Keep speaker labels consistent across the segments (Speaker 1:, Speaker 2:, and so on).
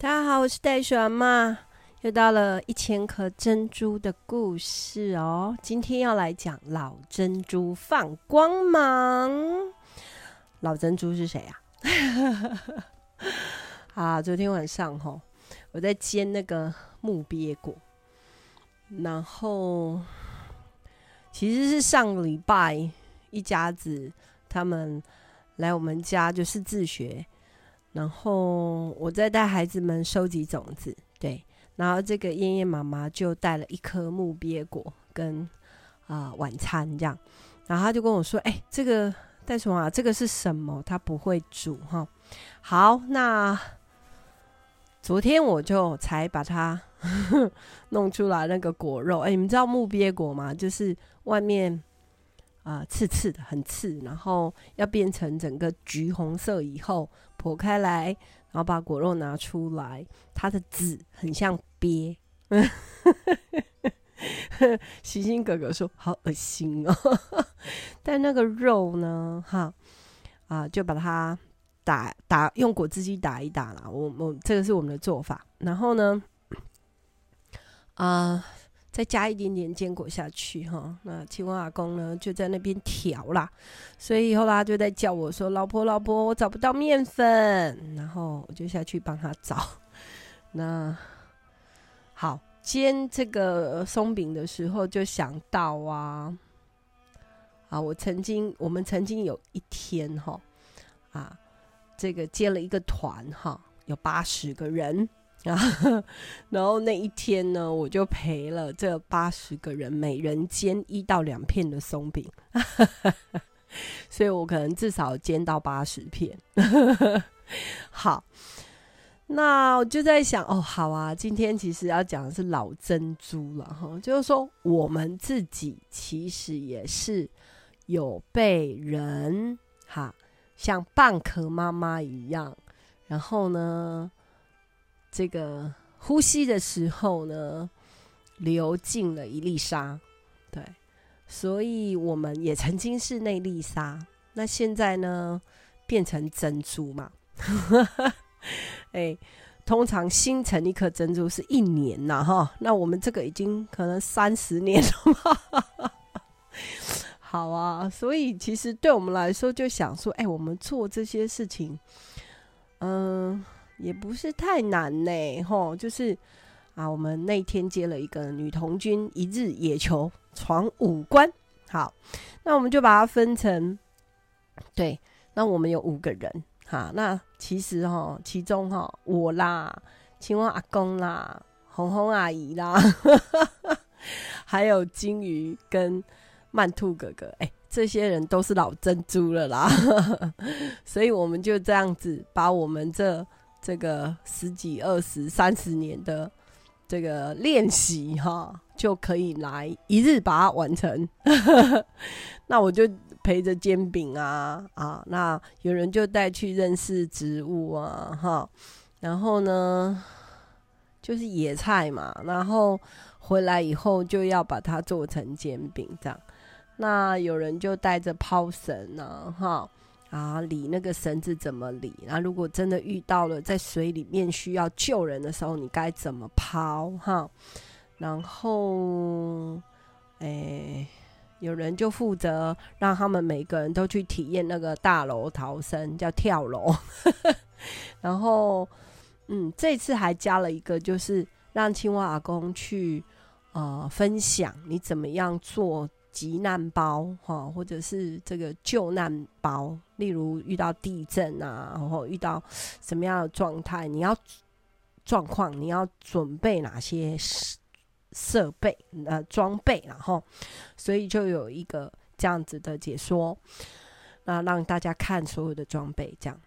Speaker 1: 大家好，我是袋鼠阿嬷，又到了一千颗珍珠的故事哦。今天要来讲老珍珠放光芒。老珍珠是谁啊？啊，昨天晚上吼，我在煎那个木鳖果，然后其实是上个礼拜一家子他们来我们家就是自学。然后我在带孩子们收集种子，对，然后这个燕燕妈妈就带了一颗木鳖果跟啊、晚餐这样，然后他就跟我说：“哎，这个袋鼠啊，这个是什么？他不会煮哈。”好，那昨天我就才把它 弄出来那个果肉。哎，你们知道木鳖果吗？就是外面啊、刺刺的，很刺，然后要变成整个橘红色以后。剖开来，然后把果肉拿出来，它的籽很像鳖。星星哥哥说：“好恶心哦！” 但那个肉呢？哈啊，就把它打打，用果汁机打一打啦。我我这个是我们的做法。然后呢，啊。再加一点点坚果下去哈，那青蛙阿公呢就在那边调啦，所以以后他就在叫我说：“老婆，老婆，我找不到面粉。”然后我就下去帮他找。那好，煎这个松饼的时候就想到啊，啊，我曾经，我们曾经有一天哈，啊，这个接了一个团哈，有八十个人。然后，然后那一天呢，我就陪了这八十个人，每人煎一到两片的松饼，所以我可能至少煎到八十片。好，那我就在想，哦，好啊，今天其实要讲的是老珍珠了哈，就是说我们自己其实也是有被人哈，像蚌壳妈妈一样，然后呢。这个呼吸的时候呢，流进了一粒沙，对，所以我们也曾经是那粒沙，那现在呢，变成珍珠嘛，哎，通常形成一颗珍珠是一年呐，哈，那我们这个已经可能三十年了嘛，好啊，所以其实对我们来说，就想说，哎，我们做这些事情，嗯。也不是太难呢，吼，就是啊，我们那天接了一个女童军一日野球闯五关，好，那我们就把它分成，对，那我们有五个人，哈，那其实哈，其中哈，我啦，青蛙阿公啦，红红阿姨啦，还有金鱼跟曼兔哥哥，哎、欸，这些人都是老珍珠了啦，所以我们就这样子把我们这。这个十几、二十、三十年的这个练习哈，就可以来一日把它完成。那我就陪着煎饼啊啊，那有人就带去认识植物啊哈，然后呢就是野菜嘛，然后回来以后就要把它做成煎饼这样。那有人就带着抛绳啊哈。啊，理那个绳子怎么理？然后如果真的遇到了在水里面需要救人的时候，你该怎么抛？哈，然后，哎，有人就负责让他们每个人都去体验那个大楼逃生，叫跳楼。然后，嗯，这次还加了一个，就是让青蛙阿公去呃分享你怎么样做。急难包哈，或者是这个救难包，例如遇到地震啊，然后遇到什么样的状态，你要状况，你要准备哪些设备呃装备，然后所以就有一个这样子的解说，那让大家看所有的装备，这样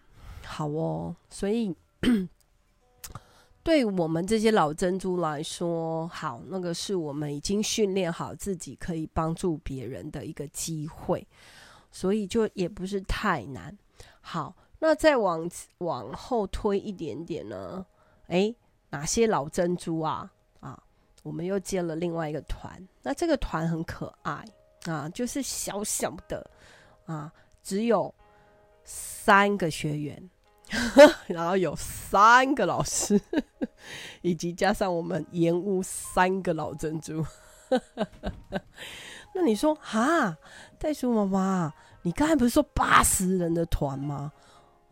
Speaker 1: 好哦，所以。对我们这些老珍珠来说，好，那个是我们已经训练好自己可以帮助别人的一个机会，所以就也不是太难。好，那再往往后推一点点呢？诶，哪些老珍珠啊？啊，我们又接了另外一个团，那这个团很可爱啊，就是小小的啊，只有三个学员。然后有三个老师，以及加上我们延误三个老珍珠。那你说哈，袋鼠妈妈，你刚才不是说八十人的团吗？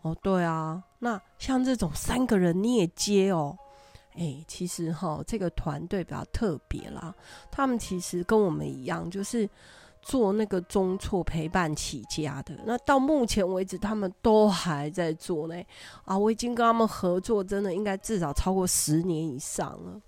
Speaker 1: 哦，对啊，那像这种三个人你也接哦？哎，其实哈，这个团队比较特别啦，他们其实跟我们一样，就是。做那个中错陪伴起家的，那到目前为止，他们都还在做呢。啊，我已经跟他们合作，真的应该至少超过十年以上了。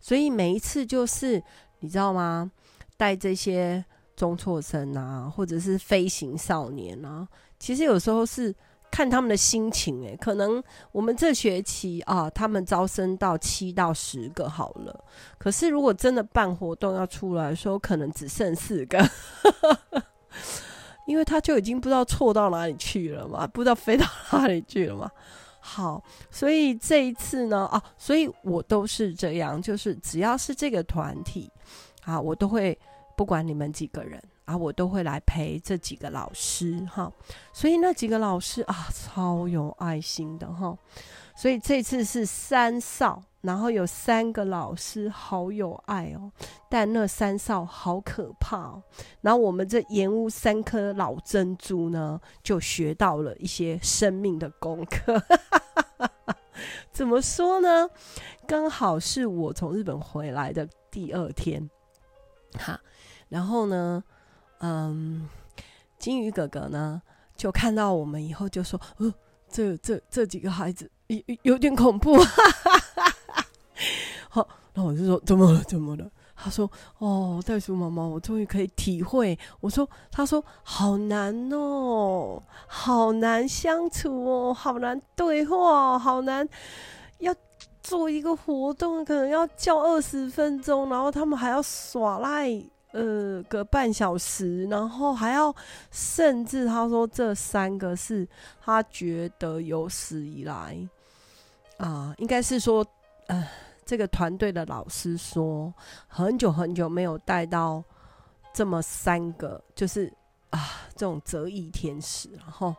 Speaker 1: 所以每一次就是，你知道吗？带这些中错生啊，或者是飞行少年啊，其实有时候是。看他们的心情，哎，可能我们这学期啊，他们招生到七到十个好了。可是如果真的办活动要出来说，可能只剩四个，因为他就已经不知道错到哪里去了嘛，不知道飞到哪里去了嘛。好，所以这一次呢，啊，所以我都是这样，就是只要是这个团体啊，我都会不管你们几个人。啊，我都会来陪这几个老师哈，所以那几个老师啊，超有爱心的哈，所以这次是三少，然后有三个老师，好有爱哦，但那三少好可怕哦，然后我们这延误三颗老珍珠呢，就学到了一些生命的功课，怎么说呢？刚好是我从日本回来的第二天，哈，然后呢。嗯，金鱼哥哥呢，就看到我们以后就说：“呃，这这这几个孩子有有点恐怖。”好，那我就说：“怎么了？怎么了？”他说：“哦，袋鼠妈妈，我终于可以体会。”我说：“他说好难哦，好难相处哦，好难对话哦，好难要做一个活动，可能要叫二十分钟，然后他们还要耍赖。”呃，个半小时，然后还要，甚至他说这三个是他觉得有史以来啊，应该是说，呃，这个团队的老师说，很久很久没有带到这么三个，就是啊，这种折翼天使，然后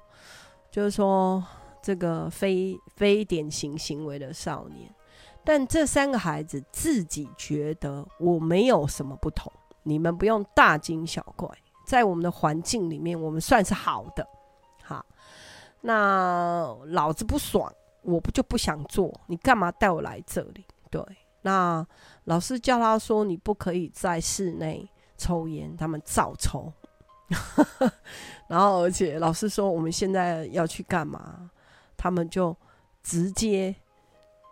Speaker 1: 就是说这个非非典型行为的少年，但这三个孩子自己觉得我没有什么不同。你们不用大惊小怪，在我们的环境里面，我们算是好的。好，那老子不爽，我不就不想做，你干嘛带我来这里？对，那老师叫他说，你不可以在室内抽烟，他们照抽。然后，而且老师说我们现在要去干嘛，他们就直接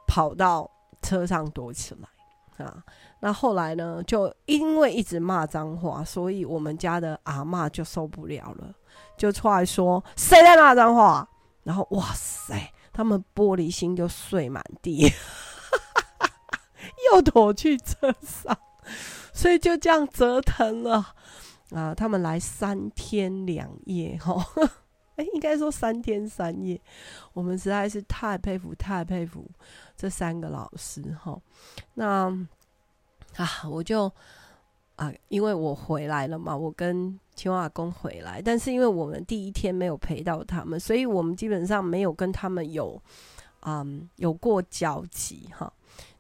Speaker 1: 跑到车上躲起来啊。那后来呢？就因为一直骂脏话，所以我们家的阿妈就受不了了，就出来说：“谁在骂脏话？”然后哇塞，他们玻璃心就碎满地，又躲去车上，所以就这样折腾了啊！他们来三天两夜，哈，哎，应该说三天三夜。我们实在是太佩服，太佩服这三个老师，哈。那。啊，我就啊，因为我回来了嘛，我跟青蛙公回来，但是因为我们第一天没有陪到他们，所以我们基本上没有跟他们有嗯有过交集哈，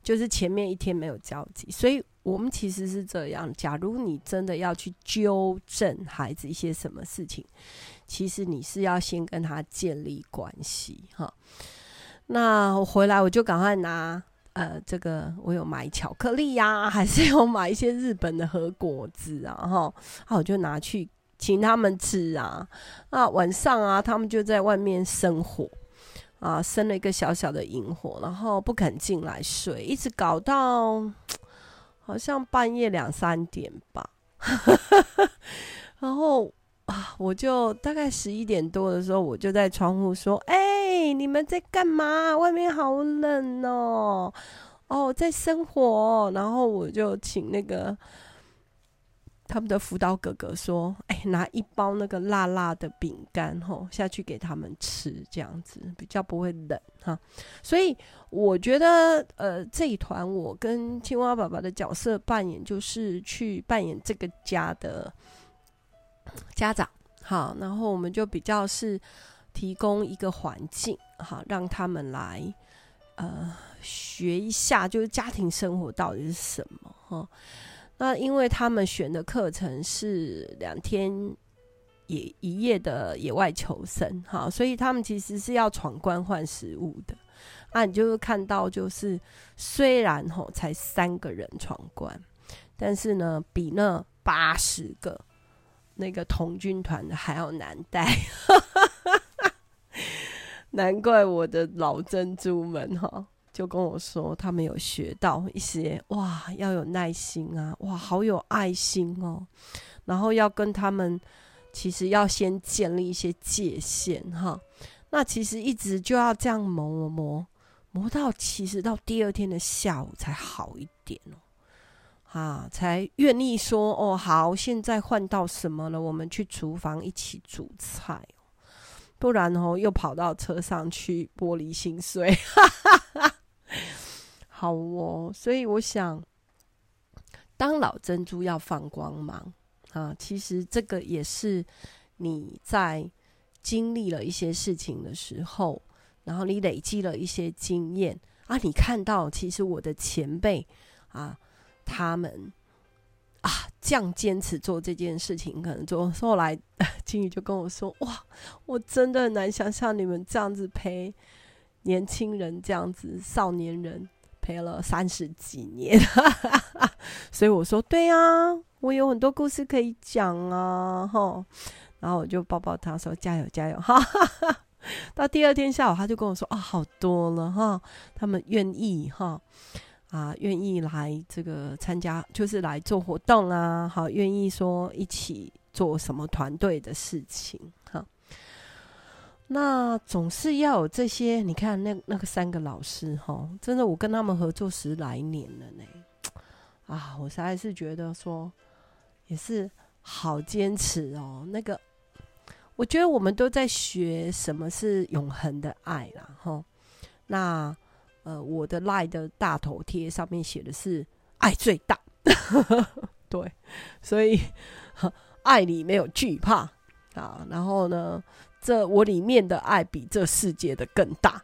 Speaker 1: 就是前面一天没有交集，所以我们其实是这样。假如你真的要去纠正孩子一些什么事情，其实你是要先跟他建立关系哈。那我回来我就赶快拿。呃，这个我有买巧克力呀、啊，还是有买一些日本的和果子啊，哈，那我就拿去请他们吃啊。那晚上啊，他们就在外面生火啊，生了一个小小的营火，然后不肯进来睡，一直搞到好像半夜两三点吧，然后。啊！我就大概十一点多的时候，我就在窗户说：“哎、你们在干嘛？外面好冷哦！哦，在生火。”然后我就请那个他们的辅导哥哥说：“哎、拿一包那个辣辣的饼干，吼下去给他们吃，这样子比较不会冷哈。”所以我觉得，呃，这一团我跟青蛙爸爸的角色扮演，就是去扮演这个家的。家长好，然后我们就比较是提供一个环境，好，让他们来呃学一下，就是家庭生活到底是什么哈。那因为他们选的课程是两天野一夜的野外求生，哈，所以他们其实是要闯关换食物的。啊，你就会看到，就是虽然吼才三个人闯关，但是呢，比那八十个那个童军团的还要难带。难怪我的老珍珠们哈，就跟我说，他们有学到一些哇，要有耐心啊，哇，好有爱心哦。然后要跟他们，其实要先建立一些界限哈。那其实一直就要这样磨磨磨。磨到其实到第二天的下午才好一点哦，啊，才愿意说哦好，现在换到什么了？我们去厨房一起煮菜，不然哦又跑到车上去玻璃心碎，好哦，所以我想，当老珍珠要放光芒啊，其实这个也是你在经历了一些事情的时候。然后你累积了一些经验啊，你看到其实我的前辈啊，他们啊这样坚持做这件事情，可能做后来 金宇就跟我说：“哇，我真的很难想象你们这样子陪年轻人，这样子少年人陪了三十几年。”所以我说：“对啊，我有很多故事可以讲啊。”哈，然后我就抱抱他说：“加油，加油！”哈哈哈。到第二天下午，他就跟我说：“啊，好多了哈，他们愿意哈啊，愿意来这个参加，就是来做活动啊，好，愿意说一起做什么团队的事情哈。那总是要有这些，你看那那个三个老师哈，真的我跟他们合作十来年了呢，啊，我实在是觉得说也是好坚持哦，那个。”我觉得我们都在学什么是永恒的爱啦，哈。那呃，我的爱的大头贴上面写的是“爱最大”，对，所以爱里没有惧怕啊。然后呢，这我里面的爱比这世界的更大，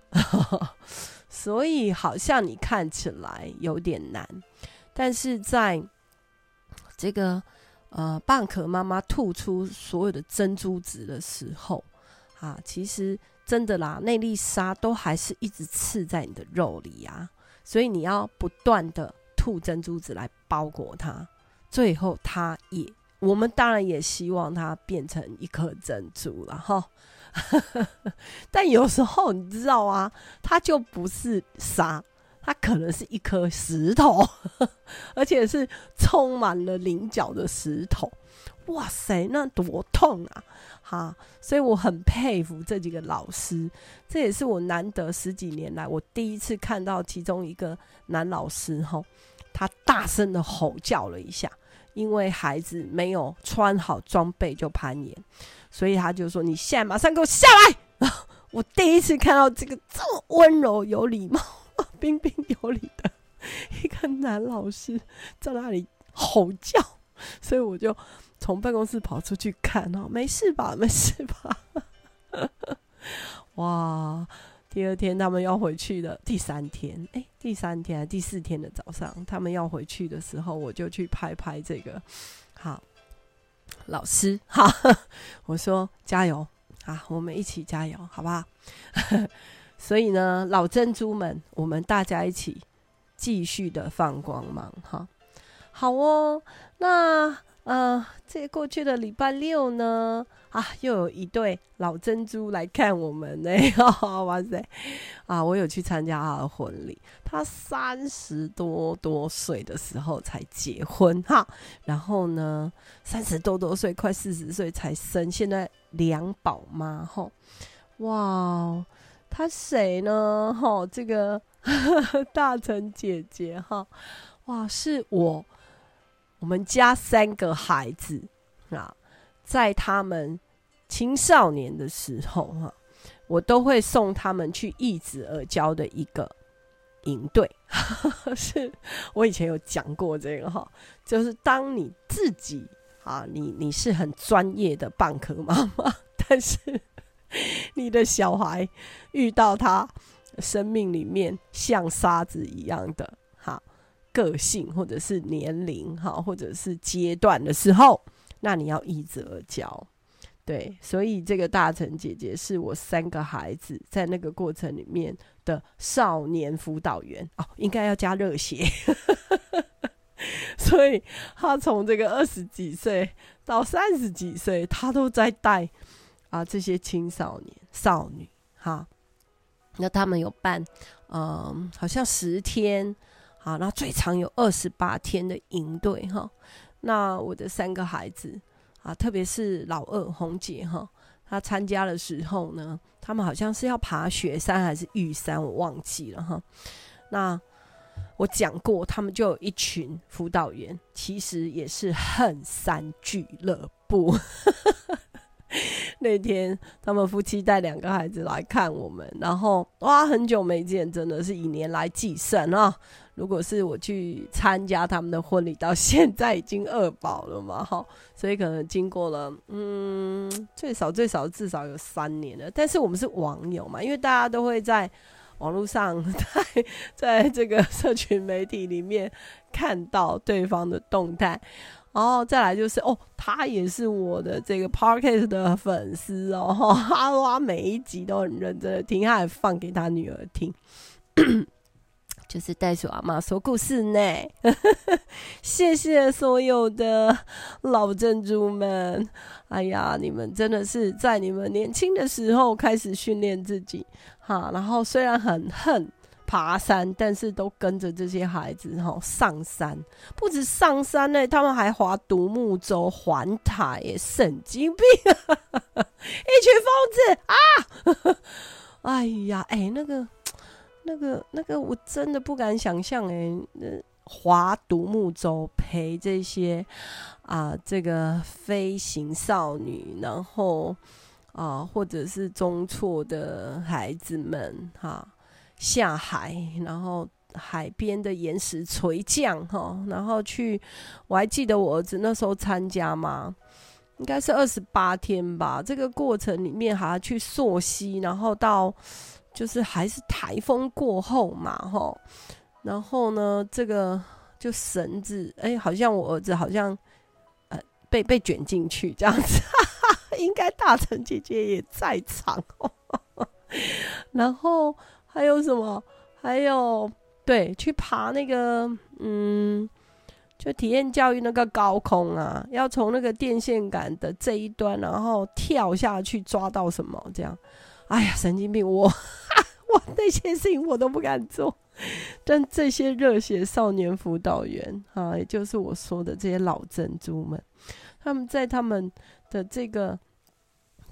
Speaker 1: 所以好像你看起来有点难，但是在这个。呃，蚌壳妈妈吐出所有的珍珠子的时候，啊，其实真的啦，那粒沙都还是一直刺在你的肉里啊，所以你要不断的吐珍珠子来包裹它，最后它也，我们当然也希望它变成一颗珍珠了哈。但有时候你知道啊，它就不是沙。它可能是一颗石头，而且是充满了棱角的石头。哇塞，那多痛啊！哈，所以我很佩服这几个老师。这也是我难得十几年来，我第一次看到其中一个男老师哈，他大声的吼叫了一下，因为孩子没有穿好装备就攀岩，所以他就说：“你现在马上给我下来！” 我第一次看到这个这么温柔有礼貌。彬彬有礼的一个男老师在那里吼叫，所以我就从办公室跑出去看哦，没事吧？没事吧？哇！第二天他们要回去的，第三天，哎，第三天还第四天的早上，他们要回去的时候，我就去拍拍这个，好，老师，好，我说加油啊，我们一起加油，好不好？所以呢，老珍珠们，我们大家一起继续的放光芒哈。好哦，那呃，这过去的礼拜六呢，啊，又有一对老珍珠来看我们呢。哇塞，啊，我有去参加他的婚礼。他三十多多岁的时候才结婚哈，然后呢，三十多多岁，快四十岁才生，现在两宝妈哈。哇。他谁呢？哈，这个呵 呵大成姐姐哈，哇，是我我们家三个孩子啊，在他们青少年的时候哈，我都会送他们去易子而教的一个营队，是我以前有讲过这个哈，就是当你自己啊，你你是很专业的蚌壳妈妈，但是。你的小孩遇到他生命里面像沙子一样的个性，或者是年龄哈，或者是阶段的时候，那你要依着而教。对，所以这个大成姐姐是我三个孩子在那个过程里面的少年辅导员哦，应该要加热血。所以他从这个二十几岁到三十几岁，他都在带啊这些青少年少女哈。那他们有办，嗯，好像十天，好，那最长有二十八天的营队哈。那我的三个孩子啊，特别是老二红姐哈，她参加的时候呢，他们好像是要爬雪山还是玉山，我忘记了哈。那我讲过，他们就有一群辅导员，其实也是恨山俱乐部。那天他们夫妻带两个孩子来看我们，然后哇，很久没见，真的是以年来计算啊。如果是我去参加他们的婚礼，到现在已经二宝了嘛，哈，所以可能经过了嗯，最少最少至少有三年了。但是我们是网友嘛，因为大家都会在。网络上，在在这个社群媒体里面看到对方的动态，然后再来就是哦，他也是我的这个 Podcast 的粉丝哦，哈哇，每一集都很认真的听，他还放给他女儿听。就是袋鼠阿妈说故事呢，谢谢所有的老珍珠们。哎呀，你们真的是在你们年轻的时候开始训练自己哈，然后虽然很恨爬山，但是都跟着这些孩子哈上山，不止上山呢，他们还划独木舟环台，神经病，一群疯子啊！哎呀，哎那个。那个那个，我真的不敢想象哎，那划独木舟陪这些啊，这个飞行少女，然后啊，或者是中错的孩子们哈、下海，然后海边的岩石垂降哈，然后去，我还记得我儿子那时候参加嘛，应该是二十八天吧，这个过程里面还要去溯溪，然后到。就是还是台风过后嘛，吼，然后呢，这个就绳子，哎，好像我儿子好像呃被被卷进去这样子，应该大成姐姐也在场。然后还有什么？还有对，去爬那个嗯，就体验教育那个高空啊，要从那个电线杆的这一端，然后跳下去抓到什么这样。哎呀，神经病！我我那些事情我都不敢做，但这些热血少年辅导员啊，也就是我说的这些老珍珠们，他们在他们的这个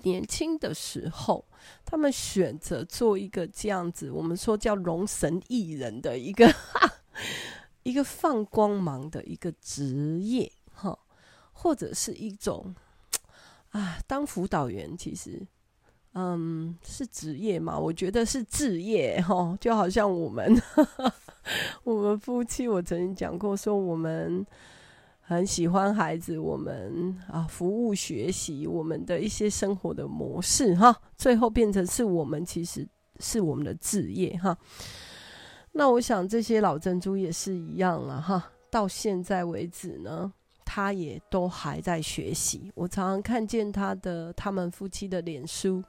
Speaker 1: 年轻的时候，他们选择做一个这样子，我们说叫容神艺人的一个 一个放光芒的一个职业，哈，或者是一种 啊，当辅导员其实。嗯，是职业嘛？我觉得是置业哈，就好像我们呵 呵我们夫妻，我曾经讲过，说我们很喜欢孩子，我们啊服务学习，我们的一些生活的模式哈，最后变成是我们其实是我们的置业哈。那我想这些老珍珠也是一样了哈，到现在为止呢。他也都还在学习，我常常看见他的他们夫妻的脸书。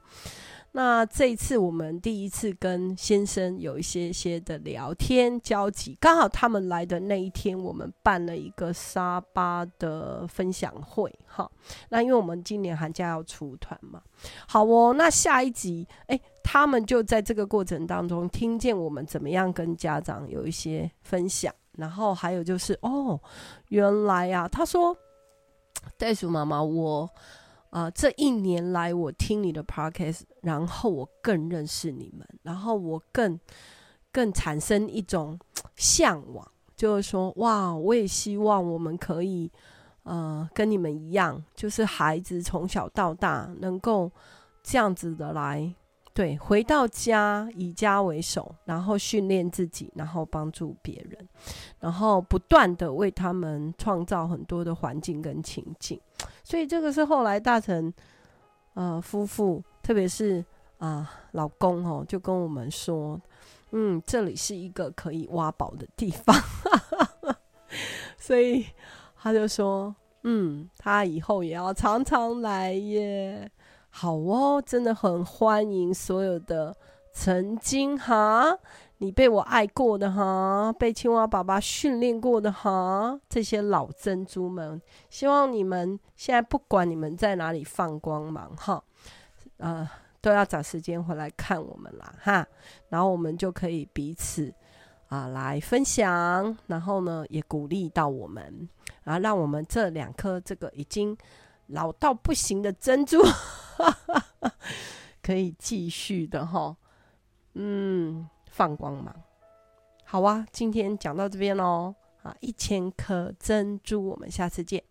Speaker 1: 那这一次我们第一次跟先生有一些些的聊天交集，刚好他们来的那一天，我们办了一个沙巴的分享会。哈，那因为我们今年寒假要出团嘛，好哦。那下一集，哎，他们就在这个过程当中听见我们怎么样跟家长有一些分享。然后还有就是哦，原来啊，他说，袋鼠妈妈，我啊、这一年来我听你的 podcast，然后我更认识你们，然后我更更产生一种向往，就是说哇，我也希望我们可以呃跟你们一样，就是孩子从小到大能够这样子的来。对，回到家以家为首，然后训练自己，然后帮助别人，然后不断的为他们创造很多的环境跟情境。所以这个是后来大成呃夫妇特别是啊，老公哦，就跟我们说，嗯，这里是一个可以挖宝的地方，所以他就说，嗯，他以后也要常常来耶。好哦，真的很欢迎所有的曾经哈，你被我爱过的哈，被青蛙爸爸训练过的哈，这些老珍珠们，希望你们现在不管你们在哪里放光芒哈。呃，都要找时间回来看我们啦，哈，然后我们就可以彼此啊来分享，然后呢也鼓励到我们，啊，让我们这两颗这个已经老到不行的珍珠，可以继续的哈，嗯，放光芒。好啊，今天讲到这边喽，啊，一千颗珍珠，我们下次见。